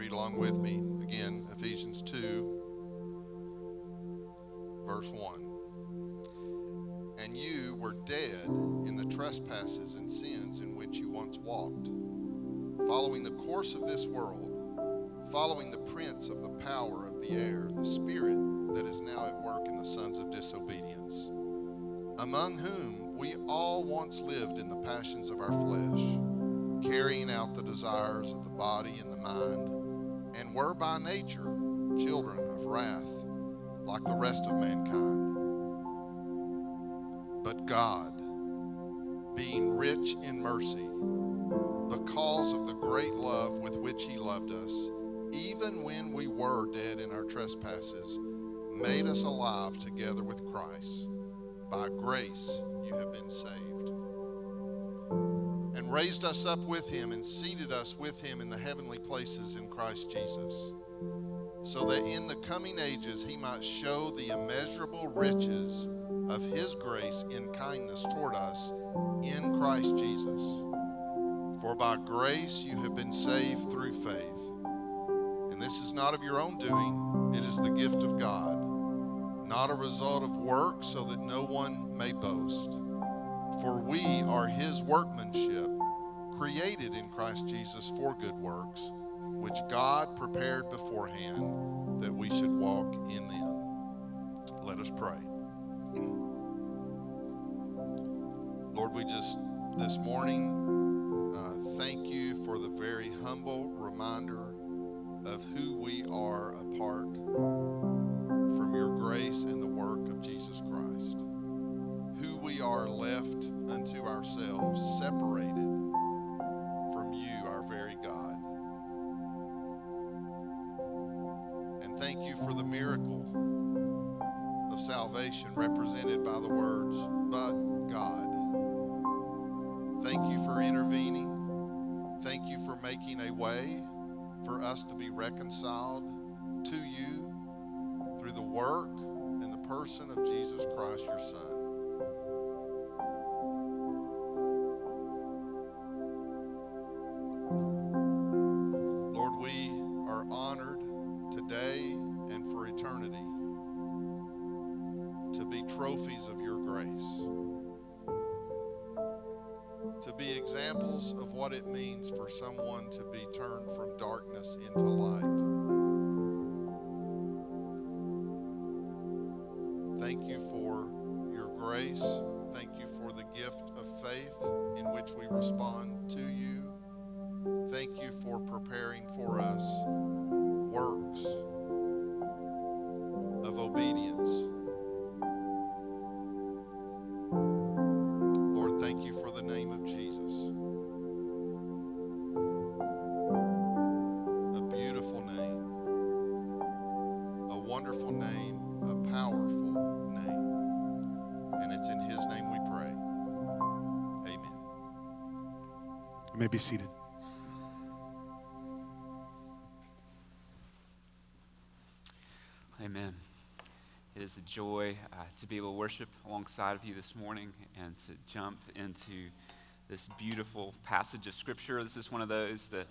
Read along with me again, Ephesians 2, verse 1. And you were dead in the trespasses and sins in which you once walked, following the course of this world, following the prince of the power of the air, the spirit that is now at work in the sons of disobedience, among whom we all once lived in the passions of our flesh, carrying out the desires of the body and the mind, and were by nature children of wrath, like the rest of mankind. But God, being rich in mercy, because of the great love with which He loved us, even when we were dead in our trespasses, made us alive together with Christ. By grace you have been saved. Raised us up with him and seated us with him in the heavenly places in Christ Jesus, so that in the coming ages he might show the immeasurable riches of his grace in kindness toward us in Christ Jesus. For by grace you have been saved through faith. And this is not of your own doing, it is the gift of God not a result of works, so that no one may boast. For we are his workmanship, created in Christ Jesus for good works, which God prepared beforehand that we should walk in them. Let us pray. Lord, we just this morning uh, thank you for the very humble reminder of who we are apart from your grace and the work of Jesus Christ. Who we are left unto ourselves, separated salvation represented by the words, but God. Thank you for intervening. Thank you for making a way for us to be reconciled to you through the work and the person of Jesus Christ, your Son. What it means for someone to be turned from darkness into light. Thank you for your grace. Thank you for the gift of faith in which we respond to you. Thank you for preparing for us seated. Amen. It is a joy uh, to be able to worship alongside of you this morning and to jump into this beautiful passage of Scripture. This is one of those that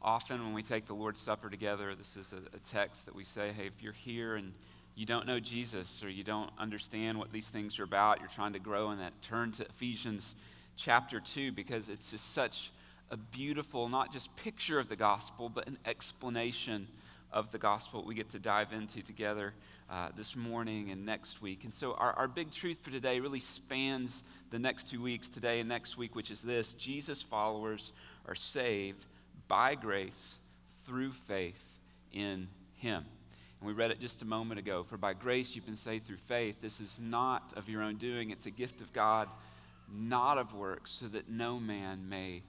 often when we take the Lord's Supper together, this is a, a text that we say, hey, if you're here and you don't know Jesus or you don't understand what these things are about, you're trying to grow in that, turn to Ephesians chapter 2 because it's just such a beautiful, not just picture of the gospel, but an explanation of the gospel we get to dive into together uh, this morning and next week. And so, our, our big truth for today really spans the next two weeks, today and next week, which is this Jesus followers are saved by grace through faith in Him. And we read it just a moment ago. For by grace you've been saved through faith. This is not of your own doing, it's a gift of God, not of works, so that no man may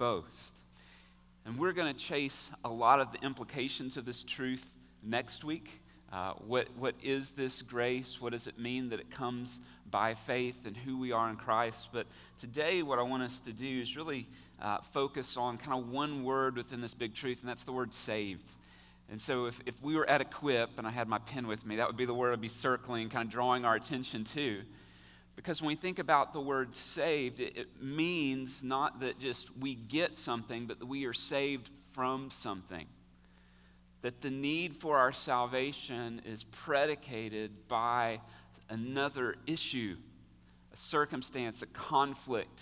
boast. And we're going to chase a lot of the implications of this truth next week. Uh, what, what is this grace? What does it mean that it comes by faith and who we are in Christ? But today, what I want us to do is really uh, focus on kind of one word within this big truth, and that's the word saved. And so, if, if we were at Equip and I had my pen with me, that would be the word I'd be circling, kind of drawing our attention to. Because when we think about the word saved, it, means not that just we get something, but that we are saved from something. that the need for our salvation is predicated by another issue, a circumstance, a conflict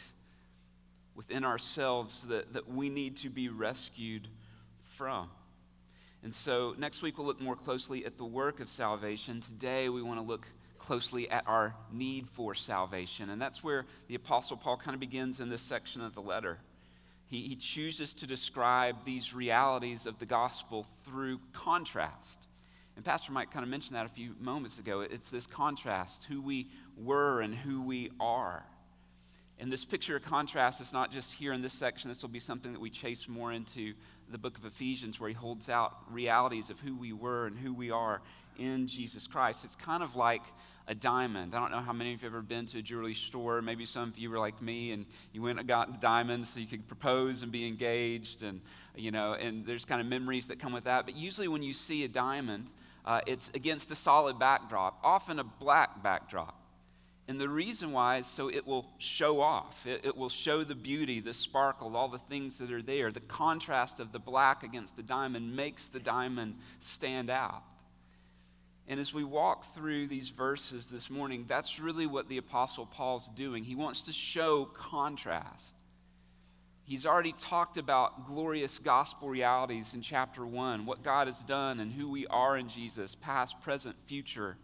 within ourselves that, that we need to be rescued from. And so next week we'll look more closely at the work of salvation. Today we want to look closely at our need for salvation. And that's where the Apostle Paul kind of begins in this section of the letter. He, he chooses to describe these realities of the gospel through contrast. And Pastor Mike kind of mentioned that a few moments ago. It's this contrast, who we were and who we are. And this picture of contrast is not just here in this section. This will be something that we chase more into the book of Ephesians, where he holds out realities of who we were and who we are in Jesus Christ. It's kind of like a diamond. I don't know how many of you have ever been to a jewelry store. Maybe some of you were like me and you went and got diamonds so you could propose and be engaged. And, you know, and there's kind of memories that come with that. But usually when you see a diamond, uh, it's against a solid backdrop, often a black backdrop. And the reason why is so it will show off. It, it, will show the beauty, the sparkle, all the things that are there. The contrast of the black against the diamond makes the diamond stand out. And as we walk through these verses this morning, that's really what the Apostle Paul's doing. He wants to show contrast. He's already talked about glorious gospel realities in chapter 1, what God has done and who we are in Jesus, past, present, future.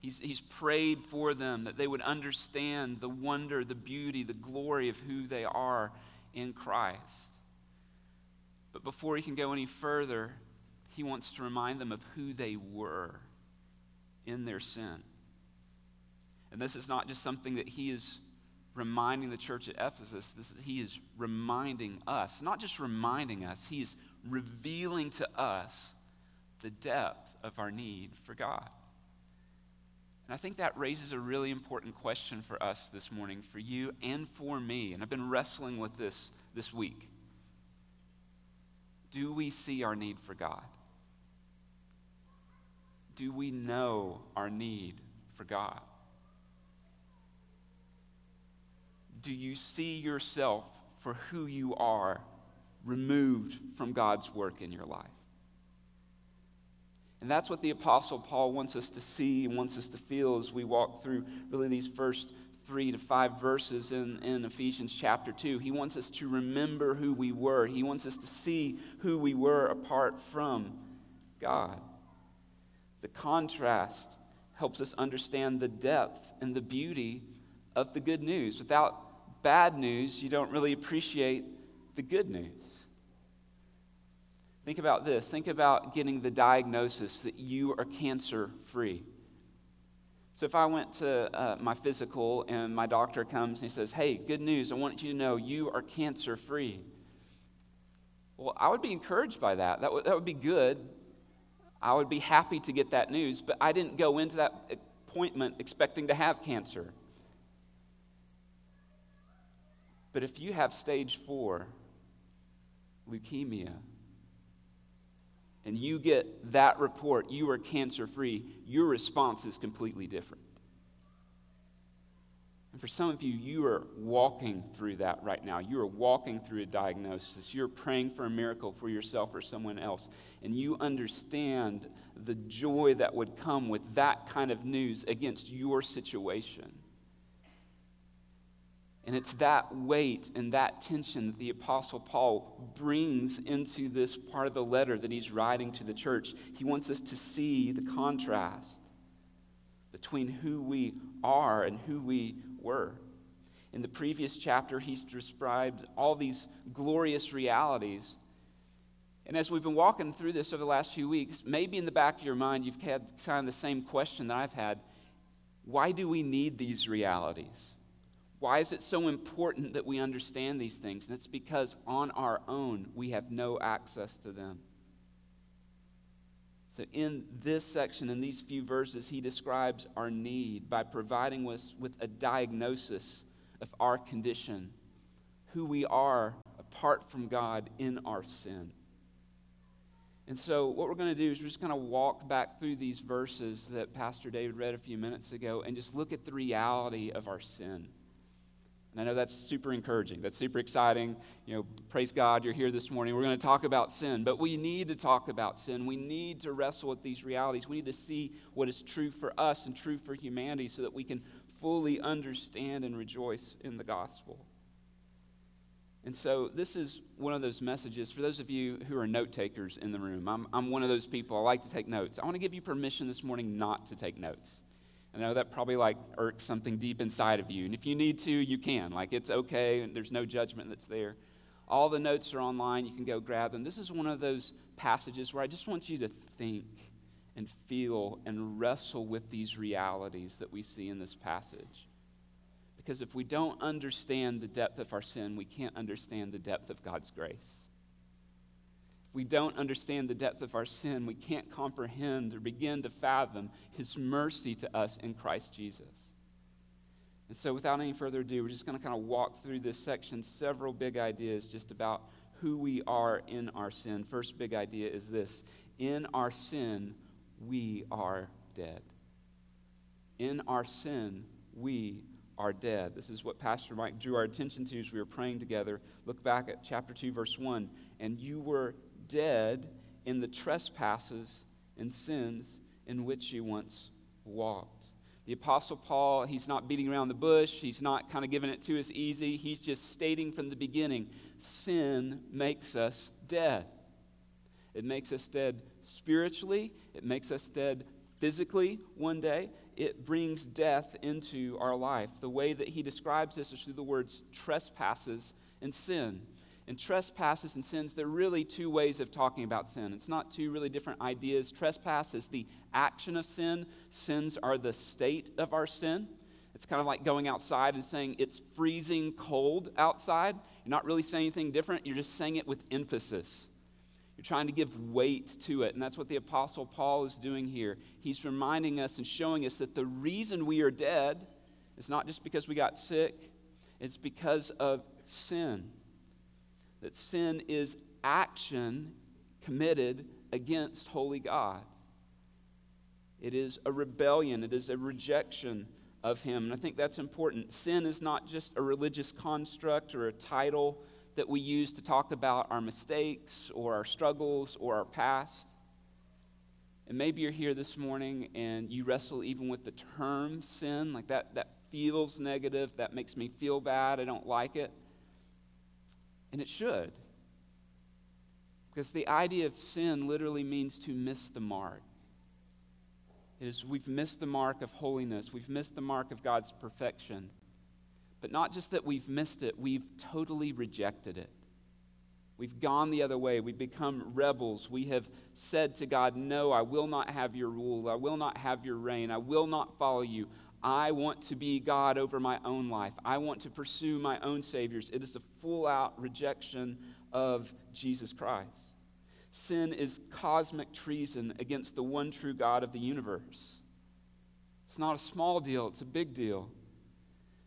He's, he's prayed for them that they would understand the wonder, the beauty, the glory of who they are in Christ. But before he can go any further, he wants to remind them of who they were in their sin. And this is not just something that he is reminding the church at Ephesus, this is, he is reminding us, not just reminding us, he is revealing to us the depth of our need for God. And I think that raises a really important question for us this morning, for you and for me. And I've been wrestling with this this week. Do we see our need for God? Do we know our need for God? Do you see yourself for who you are removed from God's work in your life? And that's what the Apostle Paul wants us to see and wants us to feel as we walk through really these first three to five verses in, in Ephesians chapter 2. He wants us to remember who we were, he wants us to see who we were apart from God. The contrast helps us understand the depth and the beauty of the good news. Without bad news, you don't really appreciate the good news. Think about this. Think about getting the diagnosis that you are cancer free. So, if I went to uh, my physical and my doctor comes and he says, Hey, good news, I want you to know you are cancer free. Well, I would be encouraged by that. That, w- that would be good. I would be happy to get that news, but I didn't go into that appointment expecting to have cancer. But if you have stage four leukemia, and you get that report, you are cancer free, your response is completely different. And for some of you, you are walking through that right now. You are walking through a diagnosis. You're praying for a miracle for yourself or someone else. And you understand the joy that would come with that kind of news against your situation. And it's that weight and that tension that the Apostle Paul brings into this part of the letter that he's writing to the church. He wants us to see the contrast between who we are and who we were. In the previous chapter, he's described all these glorious realities. And as we've been walking through this over the last few weeks, maybe in the back of your mind, you've had kind of the same question that I've had why do we need these realities? Why is it so important that we understand these things? And it's because on our own, we have no access to them. So, in this section, in these few verses, he describes our need by providing us with a diagnosis of our condition, who we are apart from God in our sin. And so, what we're going to do is we're just going to walk back through these verses that Pastor David read a few minutes ago and just look at the reality of our sin And I know that's super encouraging. That's super exciting. You know, praise God, you're here this morning. We're going to talk about sin, but we need to talk about sin. We need to wrestle with these realities. We need to see what is true for us and true for humanity so that we can fully understand and rejoice in the gospel. And so, this is one of those messages for those of you who are note takers in the room. I'm, I'm one of those people. I like to take notes. I want to give you permission this morning not to take notes. I know that probably like irks something deep inside of you. And if you need to, you can. Like it's okay, and there's no judgment that's there. All the notes are online. You can go grab them. This is one of those passages where I just want you to think and feel and wrestle with these realities that we see in this passage. Because if we don't understand the depth of our sin, we can't understand the depth of God's grace we don't understand the depth of our sin, we can't comprehend or begin to fathom His mercy to us in Christ Jesus. And so, without any further ado, we're just going to kind of walk through this section, several big ideas just about who we are in our sin. First big idea is this in our sin, we are dead. In our sin, we are dead. This is what Pastor Mike drew our attention to as we were praying together. Look back at chapter 2, verse 1. And you were dead in the trespasses and sins in which you once walked. The Apostle Paul, he's not beating around the bush. He's not kind of giving it to us easy. He's just stating from the beginning sin makes us dead. It makes us dead spiritually, it makes us dead physically one day. It brings death into our life. The way that he describes this is through the words trespasses and sin and trespasses and sins, they're really two ways of talking about sin. It's not two really different ideas. Trespass is the action of sin, sins are the state of our sin. It's kind of like going outside and saying it's freezing cold outside. You're not really saying anything different, you're just saying it with emphasis. You're trying to give weight to it. And that's what the Apostle Paul is doing here. He's reminding us and showing us that the reason we are dead is not just because we got sick, it's because of sin that sin is action committed against holy God. It is a rebellion, it is a rejection of Him. And I think that's important. Sin is not just a religious construct or a title that we use to talk about our mistakes or our struggles or our past. And maybe you're here this morning and you wrestle even with the term sin, like that, that feels negative, that makes me feel bad, I don't like it. And it should. Because the idea of sin literally means to miss the mark. It is we've missed the mark of holiness, we've missed the mark of God's perfection. But not just that we've missed it, we've totally rejected it. We've gone the other way. We've become rebels. We have said to God, No, I will not have your rule. I will not have your reign. I will not follow you. I want to be God over my own life. I want to pursue my own saviors. It is a full out rejection of Jesus Christ. Sin is cosmic treason against the one true God of the universe. It's not a small deal, it's a big deal.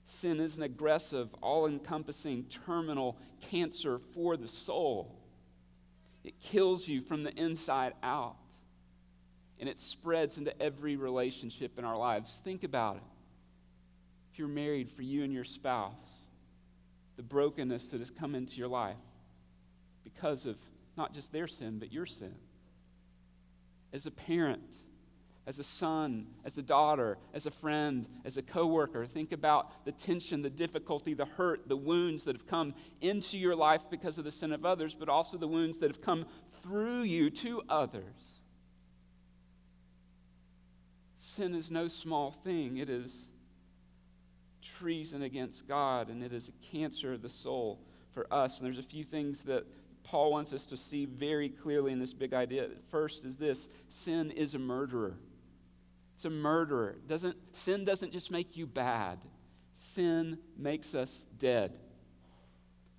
Sin is an aggressive, all encompassing, terminal cancer for the soul. It kills you from the inside out and it spreads into every relationship in our lives. Think about it. If you're married, for you and your spouse, the brokenness that has come into your life because of not just their sin, but your sin. As a parent, as a son, as a daughter, as a friend, as a coworker, think about the tension, the difficulty, the hurt, the wounds that have come into your life because of the sin of others, but also the wounds that have come through you to others. Sin is no small thing. It is treason against God, and it is a cancer of the soul for us. And there's a few things that Paul wants us to see very clearly in this big idea. First is this sin is a murderer. It's a murderer. Doesn't, sin doesn't just make you bad, sin makes us dead.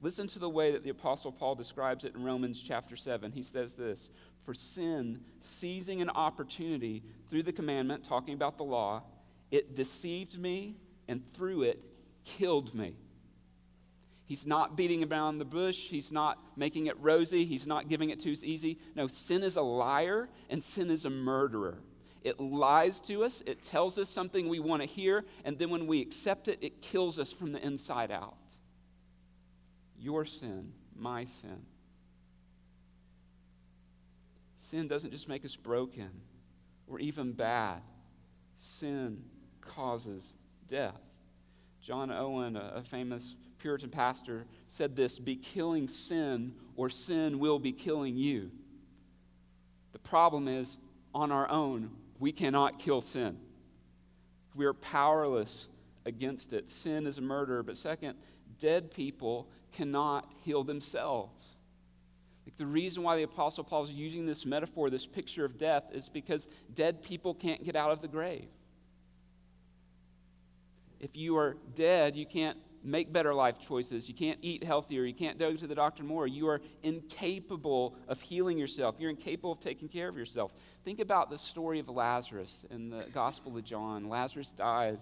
Listen to the way that the Apostle Paul describes it in Romans chapter 7. He says this For sin, seizing an opportunity through the commandment, talking about the law, it deceived me and through it killed me. He's not beating around the bush. He's not making it rosy. He's not giving it to us easy. No, sin is a liar and sin is a murderer. It lies to us, it tells us something we want to hear, and then when we accept it, it kills us from the inside out. Your sin, my sin. Sin doesn't just make us broken or even bad, sin causes death. John Owen, a, famous Puritan pastor, said this Be killing sin, or sin will be killing you. The problem is, on our own, we cannot kill sin. We are powerless against it. Sin is a murder. But second, dead people cannot heal themselves. The reason why the Apostle Paul is using this metaphor, this picture of death, is because dead people can't get out of the grave. If you are dead, you can't make better life choices. You can't eat healthier. You can't go to the doctor more. You are incapable of healing yourself. You're incapable of taking care of yourself. Think about the story of Lazarus in the Gospel of John. Lazarus dies.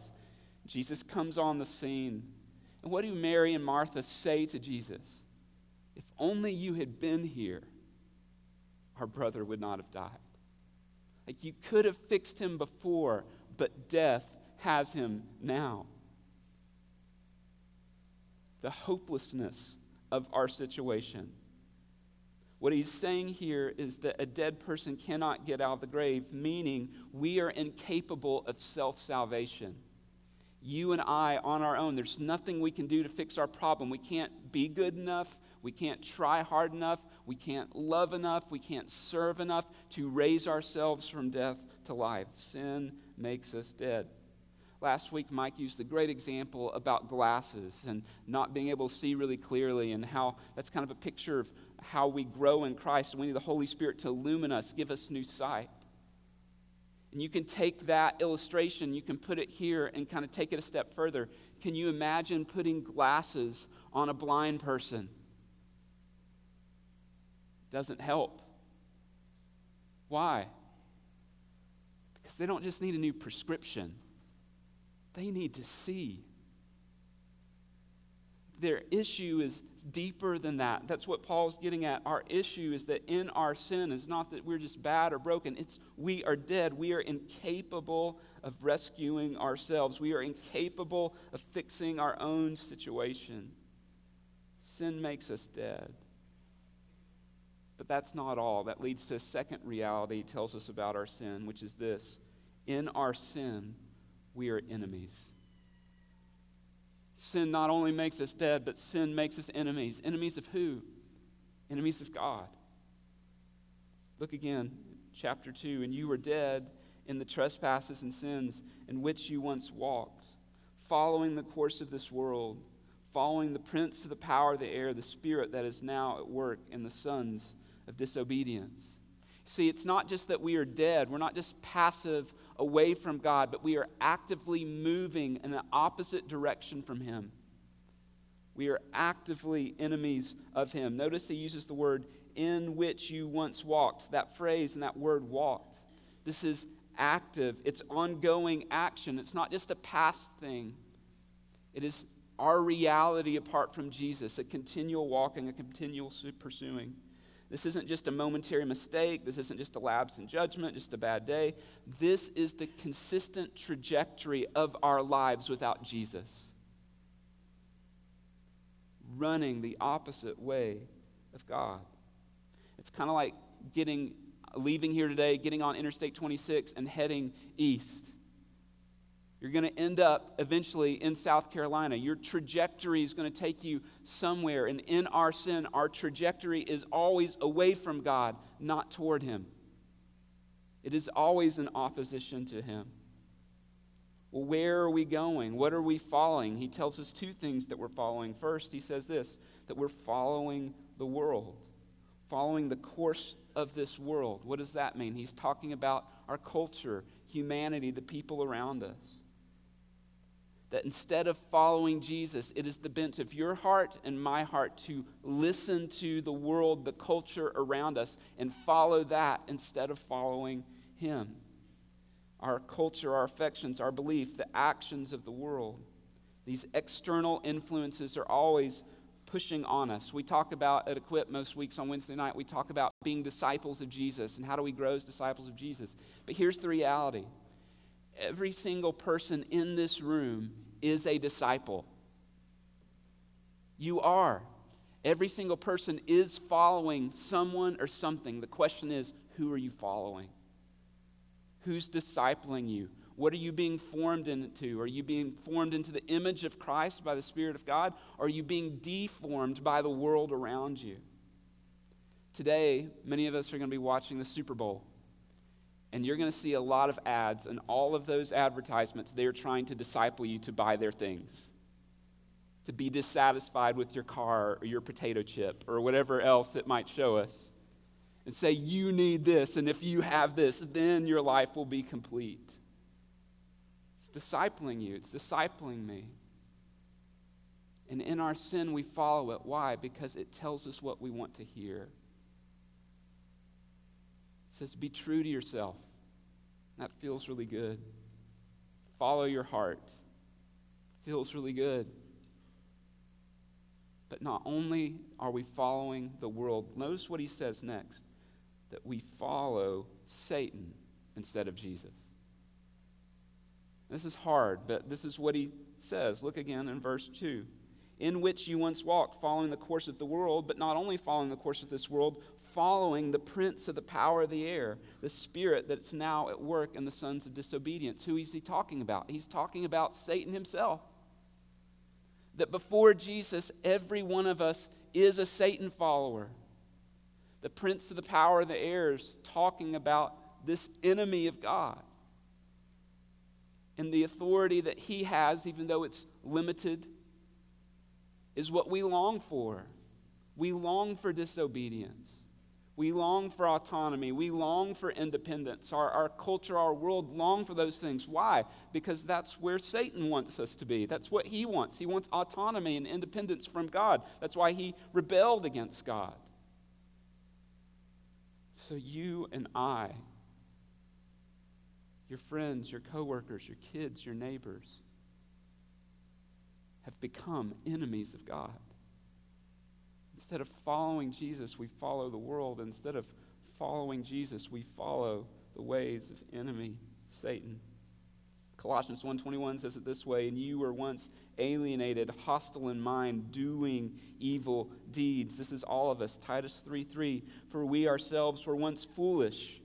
Jesus comes on the scene. And what do Mary and Martha say to Jesus? Only you had been here, our brother would not have died. Like you could have fixed him before, but death has him now. The hopelessness of our situation. What he's saying here is that a dead person cannot get out of the grave, meaning we are incapable of self salvation. You and I, on our own, there's nothing we can do to fix our problem. We can't be good enough. We can't try hard enough. We can't love enough. We can't serve enough to raise ourselves from death to life. Sin makes us dead. Last week, Mike used the great example about glasses and not being able to see really clearly, and how that's kind of a picture of how we grow in Christ. We need the Holy Spirit to illumine us, give us new sight. And you can take that illustration, you can put it here and kind of take it a step further. Can you imagine putting glasses on a blind person? Doesn't help. Why? Because they don't just need a new prescription, they need to see. Their issue is deeper than that. That's what Paul's getting at. Our issue is that in our sin is not that we're just bad or broken, it's we are dead. We are incapable of rescuing ourselves, we are incapable of fixing our own situation. Sin makes us dead. But that's not all. That leads to a second reality it tells us about our sin, which is this in our sin, we are enemies. Sin not only makes us dead, but sin makes us enemies. Enemies of who? Enemies of God. Look again, chapter 2. And you were dead in the trespasses and sins in which you once walked, following the course of this world, following the prince of the power of the air, the spirit that is now at work in the sons of disobedience. See, it's not just that we are dead, we're not just passive away from God, but we are actively moving in the opposite direction from Him. We are actively enemies of Him. Notice he uses the word in which you once walked. That phrase and that word walked. This is active, it's ongoing action. It's not just a past thing, it is our reality apart from Jesus, a continual walking, a continual pursuing. This isn't just a momentary mistake. This isn't just a lapse in judgment, just a bad day. This is the consistent trajectory of our lives without Jesus. Running the opposite way of God. It's kind of like getting leaving here today, getting on Interstate 26 and heading east. You're going to end up eventually in South Carolina. Your trajectory is going to take you somewhere. And in our sin, our trajectory is always away from God, not toward Him. It is always in opposition to Him. Well, where are we going? What are we following? He tells us two things that we're following. First, he says this that we're following the world, following the course of this world. What does that mean? He's talking about our culture, humanity, the people around us that instead of following Jesus, it is the bent of your heart and my heart to listen to the world, the culture around us, and follow that instead of following Him. Our culture, our affections, our belief, the actions of the world. These external influences are always pushing on us. We talk about at Equip most weeks on Wednesday night, we talk about being disciples of Jesus and how do we grow as disciples of Jesus. But here's the reality every single person in this room is a disciple. You are. Every single person is following someone or something. The question is, who are you following? Who's discipling you? What are you being formed into? Are you being formed into the image of Christ by the Spirit of God? Or are you being deformed by the world around you? Today, many of us are going to be watching the Super Bowl. And you're going to see a lot of ads, and all of those advertisements, they're trying to disciple you to buy their things to be dissatisfied with your car or your potato chip or whatever else it might show us and say, You need this, and if you have this, then your life will be complete. It's discipling you, it's discipling me. And in our sin, we follow it. Why? Because it tells us what we want to hear. Says, Be true to yourself. That feels really good. Follow your heart. Feels really good. But not only are we following the world, notice what he says next that we follow Satan instead of Jesus. This is hard, but this is what he says. Look again in verse 2. In which you once walked, following the course of the world, but not only following the course of this world, following the prince of the power of the air, the spirit that's now at work in the sons of disobedience. Who is he talking about? He's talking about Satan himself that before Jesus, every one of us is a Satan follower. The prince of the power of the air is talking about this enemy of God and the authority that he has, even though it's limited, is what we long for. We long for disobedience. We long for autonomy. We long for independence. Our, our culture, our world long for those things. Why? Because that's where Satan wants us to be. That's what he wants. He wants autonomy and independence from God. That's why he rebelled against God. So you and I, your friends, your coworkers, your kids, your neighbors, have become enemies of God. Instead of following Jesus, we follow the world. Instead of following Jesus, we follow the ways of enemy Satan. Colossians 1:21 says it this way, and you were once alienated, hostile in mind, doing evil deeds. This is all of us. Titus 3:3, for we ourselves were once foolish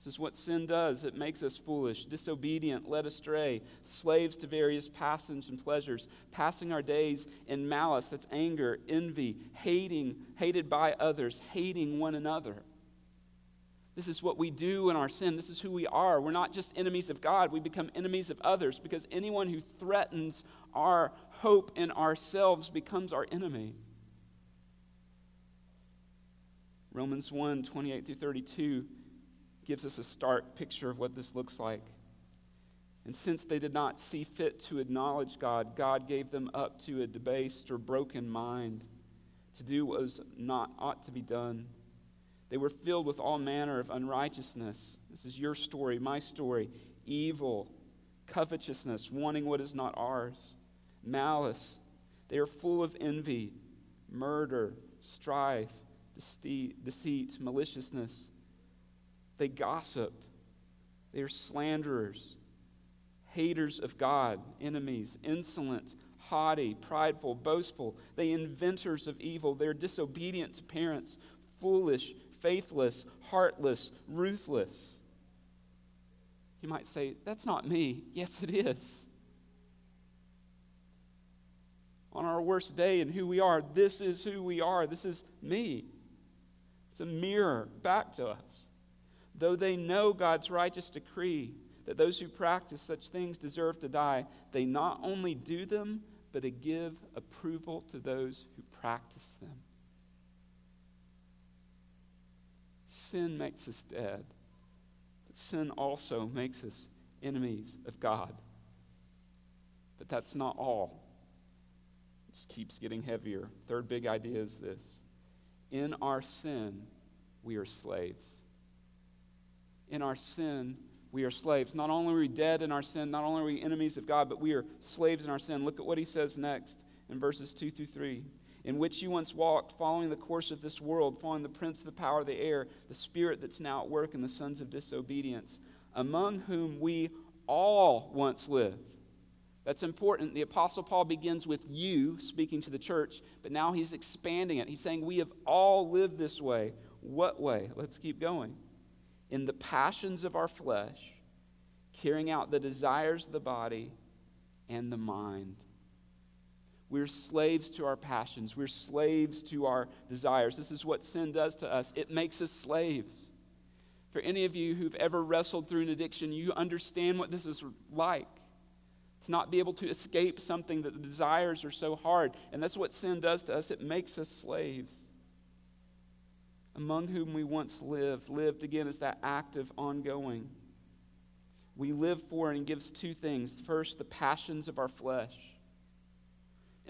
this is what sin does it makes us foolish, disobedient, led astray, slaves to various passions and pleasures, passing our days in malice that's anger, envy, hating, hated by others, hating one another. This is what we do in our sin. This is who we are. We're not just enemies of God, we become enemies of others because anyone who threatens our hope in ourselves becomes our enemy. Romans 1 28 through 32 gives us a stark picture of what this looks like. And since they did not see fit to acknowledge God, God gave them up to a debased or broken mind to do what was not ought to be done. They were filled with all manner of unrighteousness. This is your story, my story. Evil, covetousness, wanting what is not ours, malice. They are full of envy, murder, strife, deceit, deceit maliciousness. They gossip. They are slanderers, haters of God, enemies, insolent, haughty, prideful, boastful. They inventors of evil. They're disobedient to parents, foolish, faithless, heartless, ruthless. You might say, That's not me. Yes, it is. On our worst day and who we are, this is who we are. This is me. It's a mirror back to us. Though they know God's righteous decree that those who practice such things deserve to die, they not only do them, but they give approval to those who practice them. Sin makes us dead, but sin also makes us enemies of God. But that's not all. It just keeps getting heavier. Third big idea is this in our sin, we are slaves in our sin, we are slaves. Not only are we dead in our sin, not only are we enemies of God, but we are slaves in our sin. Look at what he says next in verses 2 through 3. in which you once walked, following the course of this world, following the prince of the power of the air, the spirit that's now at work in the sons of disobedience, among whom we all once lived. That's important. The Apostle Paul begins with you, speaking to the church, but now he's expanding it. He's saying, We have all lived this way. What way? Let's keep going. In the passions of our flesh, carrying out the desires of the body and the mind. We're slaves to our passions. We're slaves to our desires. This is what sin does to us. It makes us slaves. For any of you who've ever wrestled through an addiction, you understand what this is like. To not be able to escape something that the desires are so hard. And that's what sin does to us. It makes us slaves. Among whom we once lived, lived again as that active, ongoing. We live for, and gives two things. First, the passions of our flesh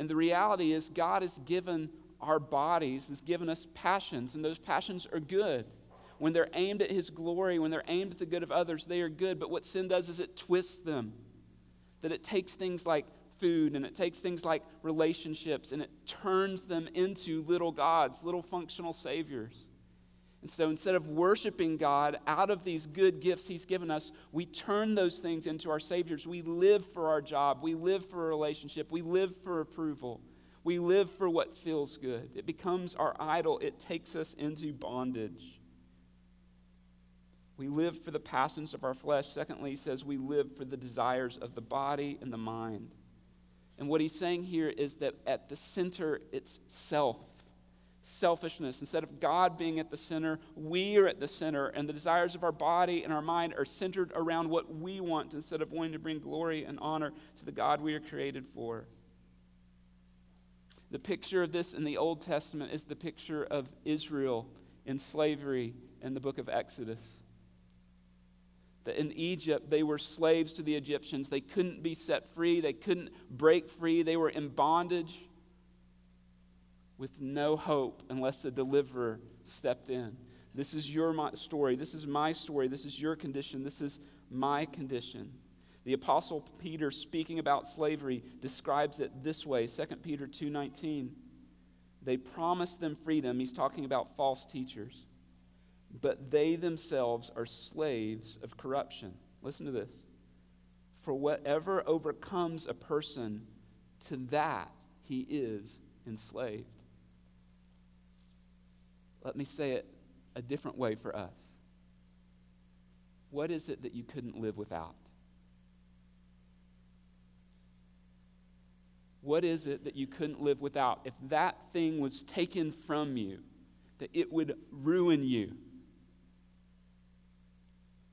and the reality is, God has given our bodies, has given us passions, and those passions are good. When they're aimed at His glory, when they're aimed at the good of others, they are good. But what sin does is it twists them. That it takes things like food and it takes things like relationships and it turns them into little gods, little functional saviors. And so instead of worshiping God out of these good gifts He's given us, we turn those things into our Saviors. We live for our job. We live for a relationship. We live for approval. We live for what feels good. It becomes our idol, it takes us into bondage. We live for the passions of our flesh. Secondly, he says we live for the desires of the body and the mind. And what he's saying here is that at the center, it's self selfishness. Instead of God being at the center, we are at the center, and the desires of our body and our mind are centered around what we want instead of wanting to bring glory and honor to the God we are created for. The picture of this in the Old Testament is the picture of Israel in slavery in the book of Exodus. That in Egypt, they were slaves to the Egyptians. They couldn't be set free, they couldn't break free, they were in bondage with no hope unless the deliverer stepped in. This is your story. This is my story. This is your condition. This is my condition. The apostle Peter speaking about slavery describes it this way, 2 Peter 2:19. They promised them freedom. He's talking about false teachers. But they themselves are slaves of corruption. Listen to this. For whatever overcomes a person, to that he is enslaved. Let me say it a different way for us. What is it that you couldn't live without? What is it that you couldn't live without? If that thing was taken from you, that it would ruin you,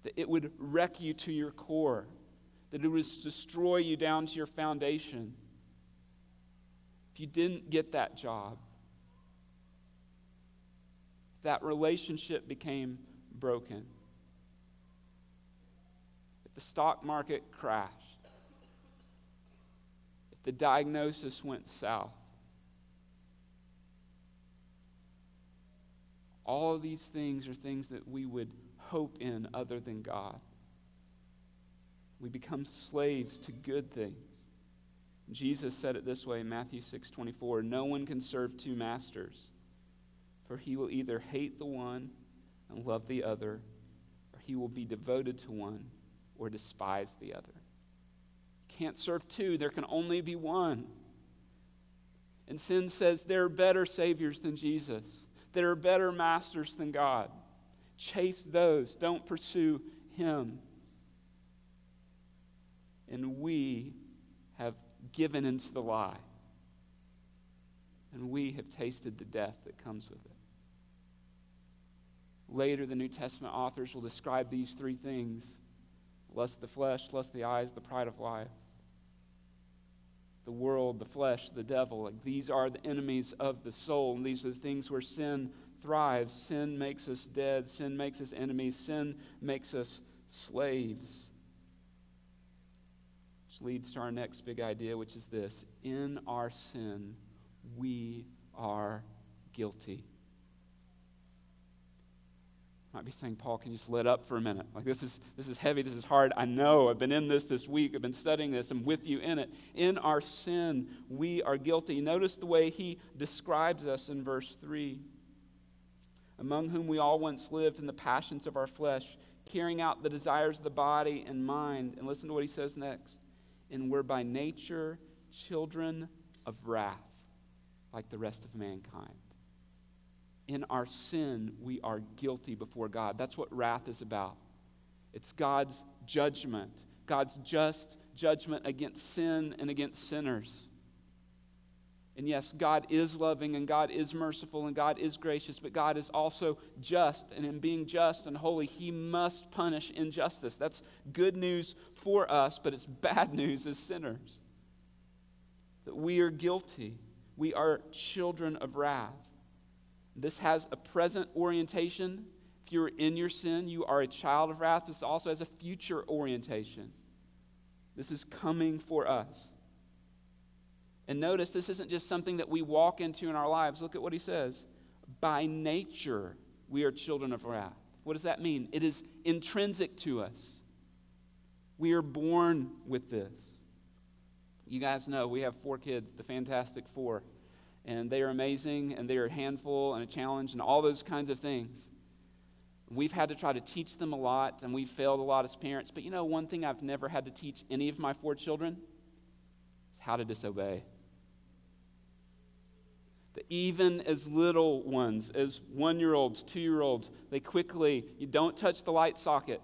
that it would wreck you to your core, that it would destroy you down to your foundation. If you didn't get that job, that relationship became broken. If the stock market crashed, if the diagnosis went south, all of these things are things that we would hope in other than God. We become slaves to good things. Jesus said it this way in Matthew 6 24 No one can serve two masters. For he will either hate the one and love the other, or he will be devoted to one or despise the other. Can't serve two, there can only be one. And sin says there are better saviors than Jesus, there are better masters than God. Chase those, don't pursue him. And we have given into the lie. And we have tasted the death that comes with it. Later, the New Testament authors will describe these three things lust of the flesh, lust of the eyes, the pride of life. The world, the flesh, the devil. Like these are the enemies of the soul. And these are the things where sin thrives. Sin makes us dead. Sin makes us enemies. Sin makes us slaves. Which leads to our next big idea, which is this in our sin, we are guilty might be saying, Paul, can you just let up for a minute? Like, this is, this is heavy. This is hard. I know. I've been in this this week. I've been studying this. I'm with you in it. In our sin, we are guilty. Notice the way he describes us in verse 3 among whom we all once lived in the passions of our flesh, carrying out the desires of the body and mind. And listen to what he says next. And we're by nature children of wrath, like the rest of mankind in our sin, we are guilty before God. That's what wrath is about. It's God's judgment, God's just judgment against sin and against sinners. And yes, God is loving and God is merciful and God is gracious, but God is also just. And in being just and holy, He must punish injustice. That's good news for us, but it's bad news as sinners. That we are guilty, we are children of wrath. This has a present orientation. If you're in your sin, you are a child of wrath. This also has a future orientation. This is coming for us. And notice this isn't just something that we walk into in our lives. Look at what he says. By nature, we are children of wrath. What does that mean? It is intrinsic to us. We are born with this. You guys know we have four kids, the Fantastic Four and they are amazing and they are a handful and a challenge and all those kinds of things. We've had to try to teach them a lot and we've failed a lot as parents. But you know, one thing I've never had to teach any of my four children is how to disobey. That even as little ones, as one year olds, two year olds, they quickly, you don't touch the light socket.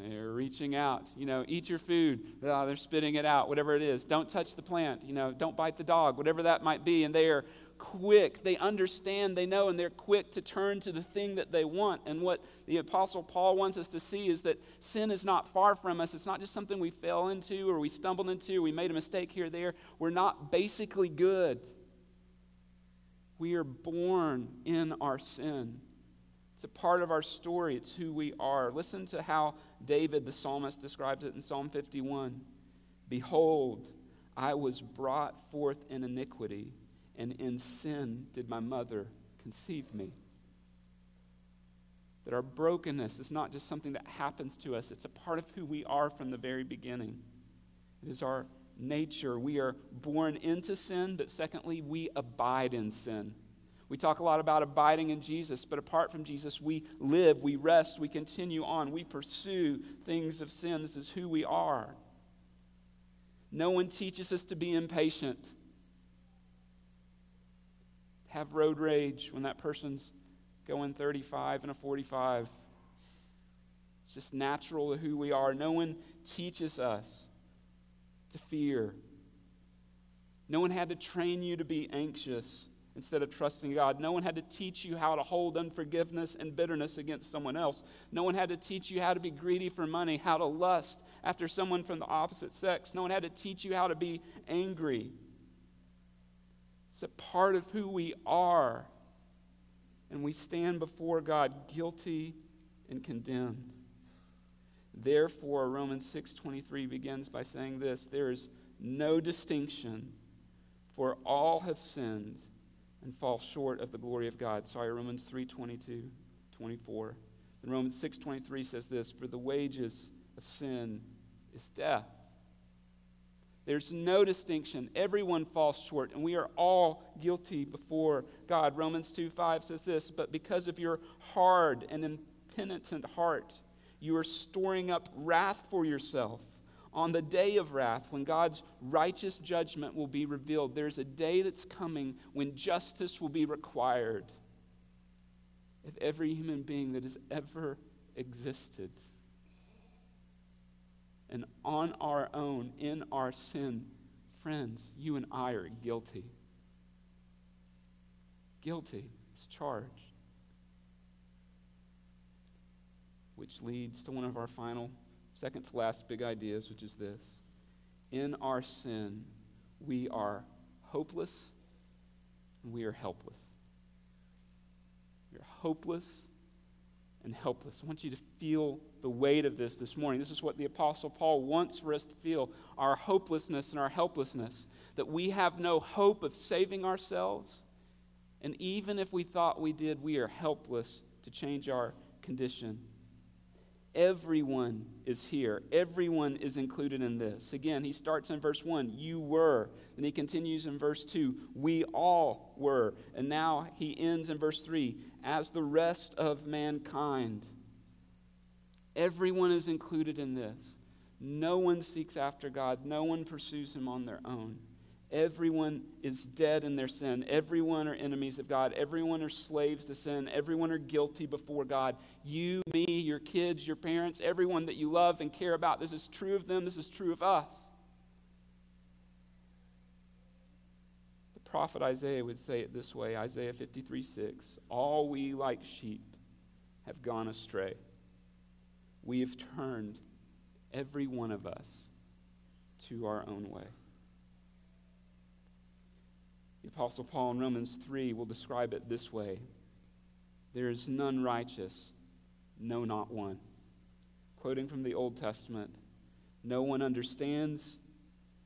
They're reaching out. You know, eat your food. Oh, they're spitting it out, whatever it is. Don't touch the plant. You know, don't bite the dog, whatever that might be. And they are quick. They understand, they know, and they're quick to turn to the thing that they want. And what the Apostle Paul wants us to see is that sin is not far from us. It's not just something we fell into or we stumbled into, or we made a mistake here or there. We're not basically good. We are born in our sin. It's a part of our story, it's who we are. Listen to how David, the psalmist, describes it in Psalm 51 Behold, I was brought forth in iniquity, and in sin did my mother conceive me. That our brokenness is not just something that happens to us, it's a part of who we are from the very beginning. It is our nature. We are born into sin, but secondly, we abide in sin. We talk a lot about abiding in Jesus, but apart from Jesus, we live, we rest, we continue on, we pursue things of sin. This is who we are. No one teaches us to be impatient, have road rage when that person's going 35 and a 45. It's just natural to who we are. No one teaches us to fear. No one had to train you to be anxious instead of trusting God. No one had to teach you how to hold unforgiveness and bitterness against someone else. No one had to teach you how to be greedy for money, how to lust after someone from the opposite sex. No one had to teach you how to be angry. It's a part of who we are. And we stand before God guilty and condemned. Therefore, Romans 6:23 begins by saying this, there is no distinction, for all have sinned and fall short of the glory of God. Sorry, Romans 3 22, 24. And Romans 6 23 says this For the wages of sin is death. There's no distinction. Everyone falls short, and we are all guilty before God. Romans 2 5 says this But because of your hard and impenitent heart, you are storing up wrath for yourself on the day of wrath, when God's righteous judgment will be revealed, there's a day that's coming when justice will be required of every human being that has ever existed. And on our own, in our sin, friends, you and I are guilty. Guilty is charged. Which leads to one of our final second to last big ideas, which is this In our sin, we are hopeless and we are helpless. We are hopeless and helpless. I want you to feel the weight of this this morning. This is what the Apostle Paul wants for us to feel our hopelessness and our helplessness. That we have no hope of saving ourselves. And even if we thought we did, we are helpless to change our condition. Everyone is here. Everyone is included in this. Again, he starts in verse 1, you were. Then he continues in verse 2, we all were. And now he ends in verse 3, as the rest of mankind. Everyone is included in this. No one seeks after God, no one pursues him on their own. Everyone is dead in their sin. Everyone are enemies of God. Everyone are slaves to sin. Everyone are guilty before God. You, me, your kids, your parents, everyone that you love and care about. This is true of them. This is true of us. The prophet Isaiah would say it this way Isaiah 53 6. All we like sheep have gone astray. We have turned, every one of us, to our own way. The Apostle Paul in Romans 3 will describe it this way There is none righteous, no, not one. Quoting from the Old Testament, no one understands,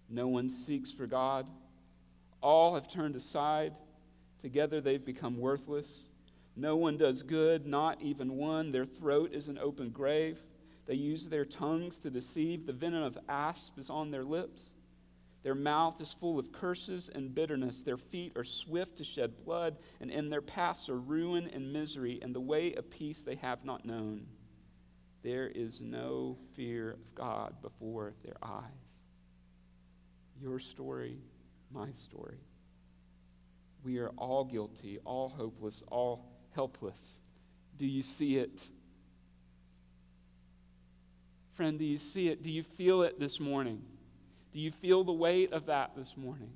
no one seeks for God. All have turned aside. Together they've become worthless. No one does good, not even one. Their throat is an open grave. They use their tongues to deceive. The venom of asp is on their lips. Their mouth is full of curses and bitterness. Their feet are swift to shed blood, and in their paths are ruin and misery, and the way of peace they have not known. There is no fear of God before their eyes. Your story, my story. We are all guilty, all hopeless, all helpless. Do you see it? Friend, do you see it? Do you feel it this morning? Do you feel the weight of that this morning?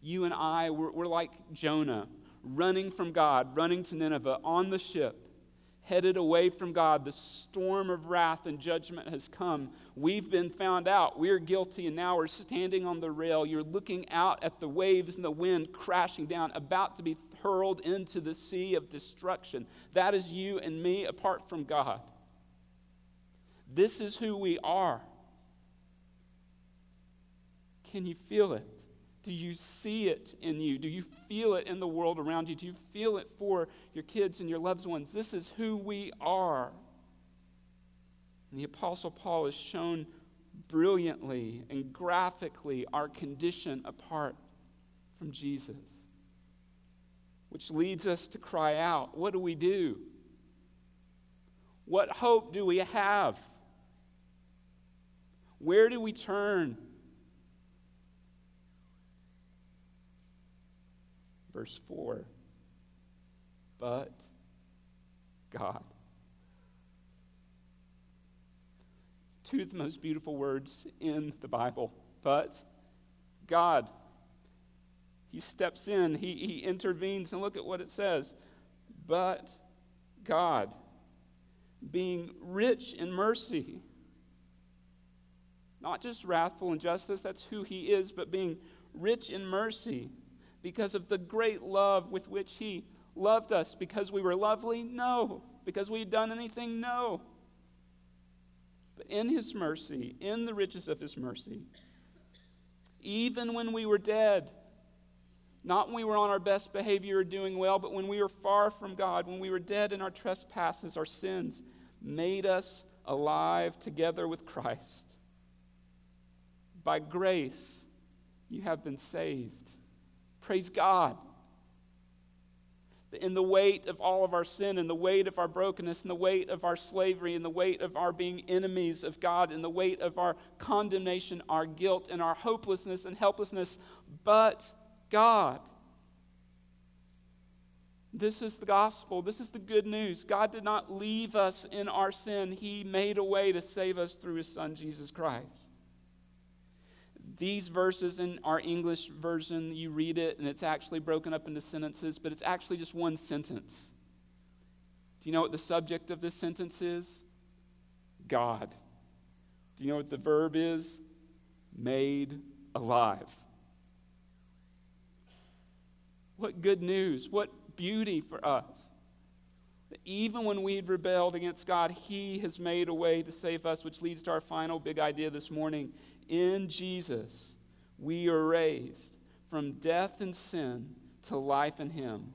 You and I, we're, we're like Jonah, running from God, running to Nineveh on the ship, headed away from God. The storm of wrath and judgment has come. We've been found out. We're guilty, and now we're standing on the rail. You're looking out at the waves and the wind crashing down, about to be hurled into the sea of destruction. That is you and me apart from God. This is who we are. Can you feel it? Do you see it in you? Do you feel it in the world around you? Do you feel it for your kids and your loved ones? This is who we are. And the Apostle Paul has shown brilliantly and graphically our condition apart from Jesus, which leads us to cry out what do we do? What hope do we have? Where do we turn? Verse 4 But God. Two of the most beautiful words in the Bible. But God. He steps in, he, he intervenes, and look at what it says. But God, being rich in mercy, not just wrathful in justice, that's who he is, but being rich in mercy because of the great love with which He loved us. Because we were lovely? No. Because we had done anything? No. But in His mercy, in the riches of His mercy, even when we were dead, not when we were on our best behavior or doing well, but when we were far from God, when we were dead in our trespasses, our sins, made us alive together with Christ. By grace, you have been saved. Praise God. In the weight of all of our sin, in the weight of our brokenness, in the weight of our slavery, in the weight of our being enemies of God, in the weight of our condemnation, our guilt, and our hopelessness and helplessness, but God. This is the gospel. This is the good news. God did not leave us in our sin, He made a way to save us through His Son, Jesus Christ these verses in our English version, you read it and it's actually broken up into sentences, but it's actually just one sentence. Do you know what the subject of this sentence is? God. Do you know what the verb is? Made alive. What good news. What beauty for us. That Even when we'd rebelled against God, He has made a way to save us, which leads to our final big idea this morning in Jesus, we are raised from death and sin to life in Him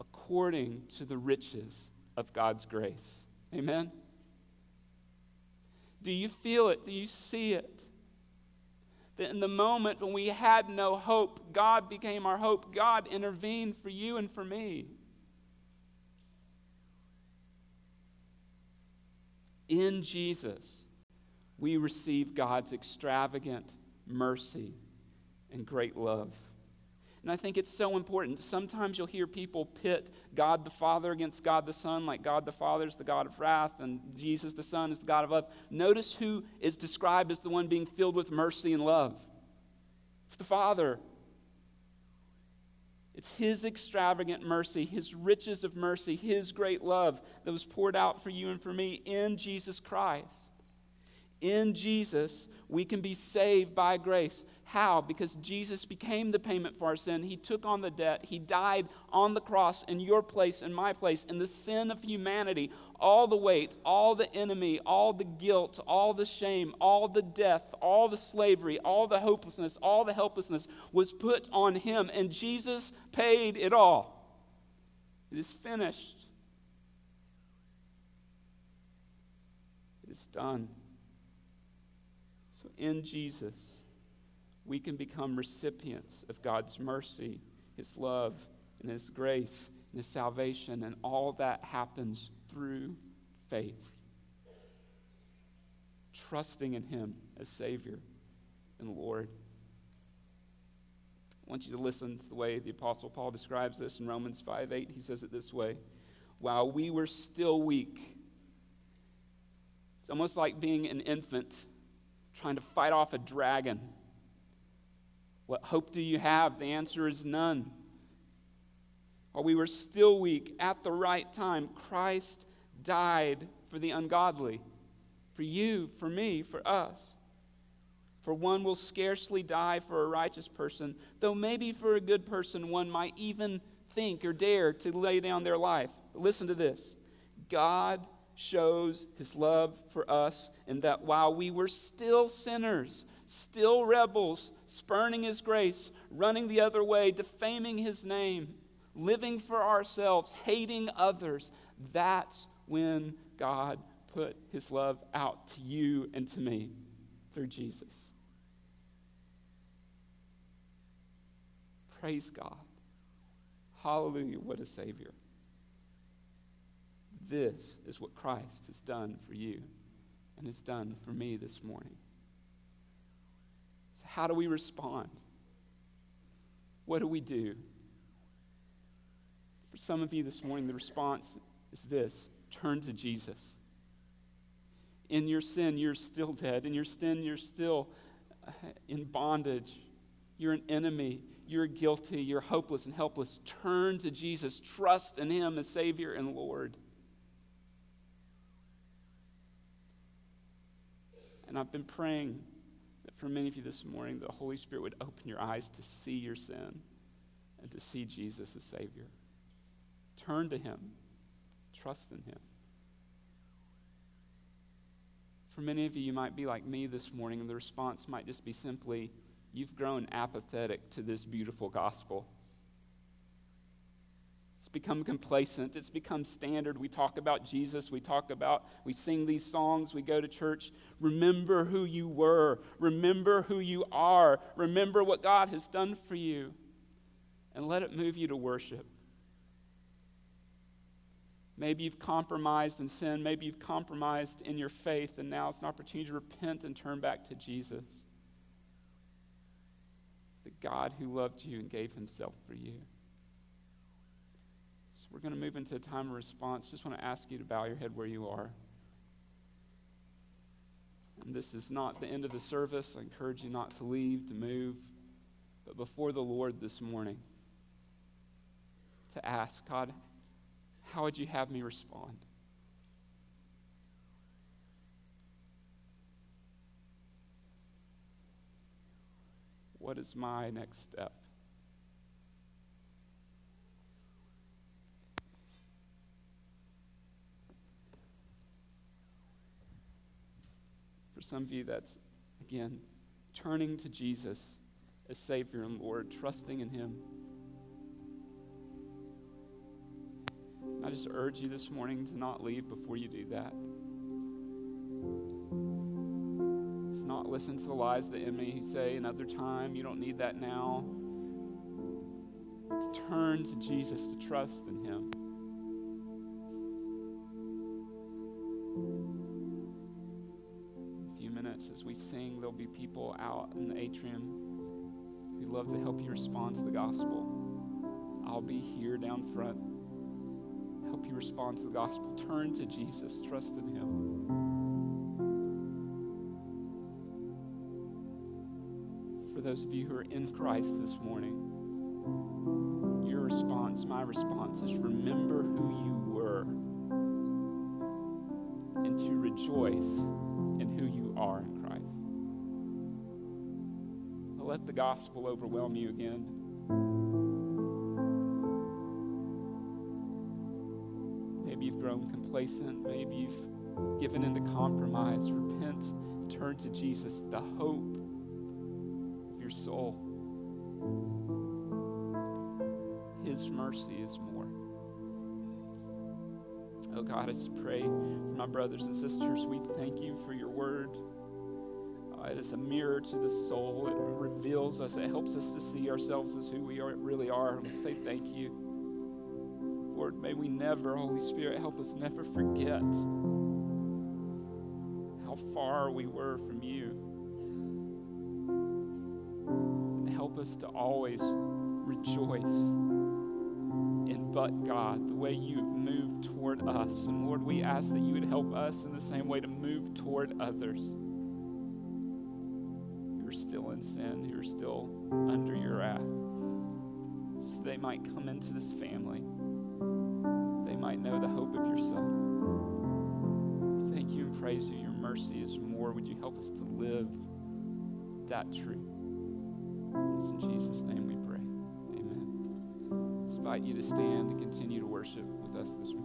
according to the riches of God's grace. Amen? Do you feel it? Do you see it? That in the moment when we had no hope, God became our hope. God intervened for you and for me. In Jesus, we receive God's extravagant mercy and great love. And I think it's so important. Sometimes you'll hear people pit God the Father against God the Son, like God the Father is the God of wrath and Jesus the Son is the God of love. Notice who is described as the one being filled with mercy and love it's the Father. It's His extravagant mercy, His riches of mercy, His great love that was poured out for you and for me in Jesus Christ. In Jesus, we can be saved by grace. How? Because Jesus became the payment for our sin. He took on the debt. He died on the cross in your place, in my place, in the sin of humanity. All the weight, all the enemy, all the guilt, all the shame, all the death, all the slavery, all the hopelessness, all the helplessness was put on him. And Jesus paid it all. It is finished. It is done. In Jesus, we can become recipients of God's mercy, His love, and His grace, and His salvation, and all that happens through faith. Trusting in Him as Savior and Lord. I want you to listen to the way the Apostle Paul describes this in Romans 5 8. He says it this way While we were still weak, it's almost like being an infant trying to fight off a dragon. What hope do you have? The answer is none. While we were still weak, at the right time, Christ died for the ungodly, for you, for me, for us. For one will scarcely die for a righteous person, though maybe for a good person one might even think or dare to lay down their life. Listen to this God shows his love for us in that while we were still sinners, still rebels, spurning his grace, running the other way, defaming his name, living for ourselves, hating others, that's when God put his love out to you and to me through Jesus. Praise God. Hallelujah. What a Savior. This is what Christ has done for you and has done for me this morning. So how do we respond? What do we do? For some of you this morning, the response is this turn to Jesus. In your sin, you're still dead. In your sin, you're still uh, in bondage. You're an enemy. You're guilty. You're hopeless and helpless. Turn to Jesus. Trust in Him as Savior and Lord. And I've been praying that for many of you this morning, the Holy Spirit would open your eyes to see your sin and to see Jesus as Savior. Turn to Him, trust in Him. For many of you, you might be like me this morning, and the response might just be simply, You've grown apathetic to this beautiful gospel. It's become complacent. It's become standard. We talk about Jesus. We talk about, we sing these songs. We go to church. Remember who you were. Remember who you are. Remember what God has done for you. And let it move you to worship. Maybe you've compromised in sin. Maybe you've compromised in your faith, and now it's an opportunity to repent and turn back to Jesus. The God who loved you and gave himself for you. We're going to move into a time of response. Just want to ask you to bow your head where you are. And this is not the end of the service. I encourage you not to leave, to move, but before the Lord this morning to ask, God, how would you have me respond? What is my next step? For some of you, that's, again, turning to Jesus as Savior and Lord, trusting in Him. I just urge you this morning to not leave before you do that. It's not listen to the lies of the enemy who say another time, you don't need that now. It's turn to Jesus to trust in him. As we sing, there'll be people out in the atrium who love to help you respond to the gospel. I'll be here down front help you respond to the gospel. Turn to Jesus, trust in Him. For those of you who are in Christ this morning, your response, my response is remember who you were and to rejoice in who you are. Let the gospel overwhelm you again. Maybe you've grown complacent. Maybe you've given into compromise. Repent, turn to Jesus, the hope of your soul. His mercy is more. Oh God, I just pray for my brothers and sisters. We thank you for your word. It is a mirror to the soul. It reveals us. It helps us to see ourselves as who we are, really are. And we say thank you. Lord, may we never, Holy Spirit, help us never forget how far we were from you. And help us to always rejoice in but God, the way you have moved toward us. And Lord, we ask that you would help us in the same way to move toward others are still in sin, who are still under your wrath, so they might come into this family They might know the hope of your Son. Thank you and praise you. Your mercy is more. Would you help us to live that truth? It's in Jesus' name we pray. Amen. I invite you to stand and continue to worship with us this morning.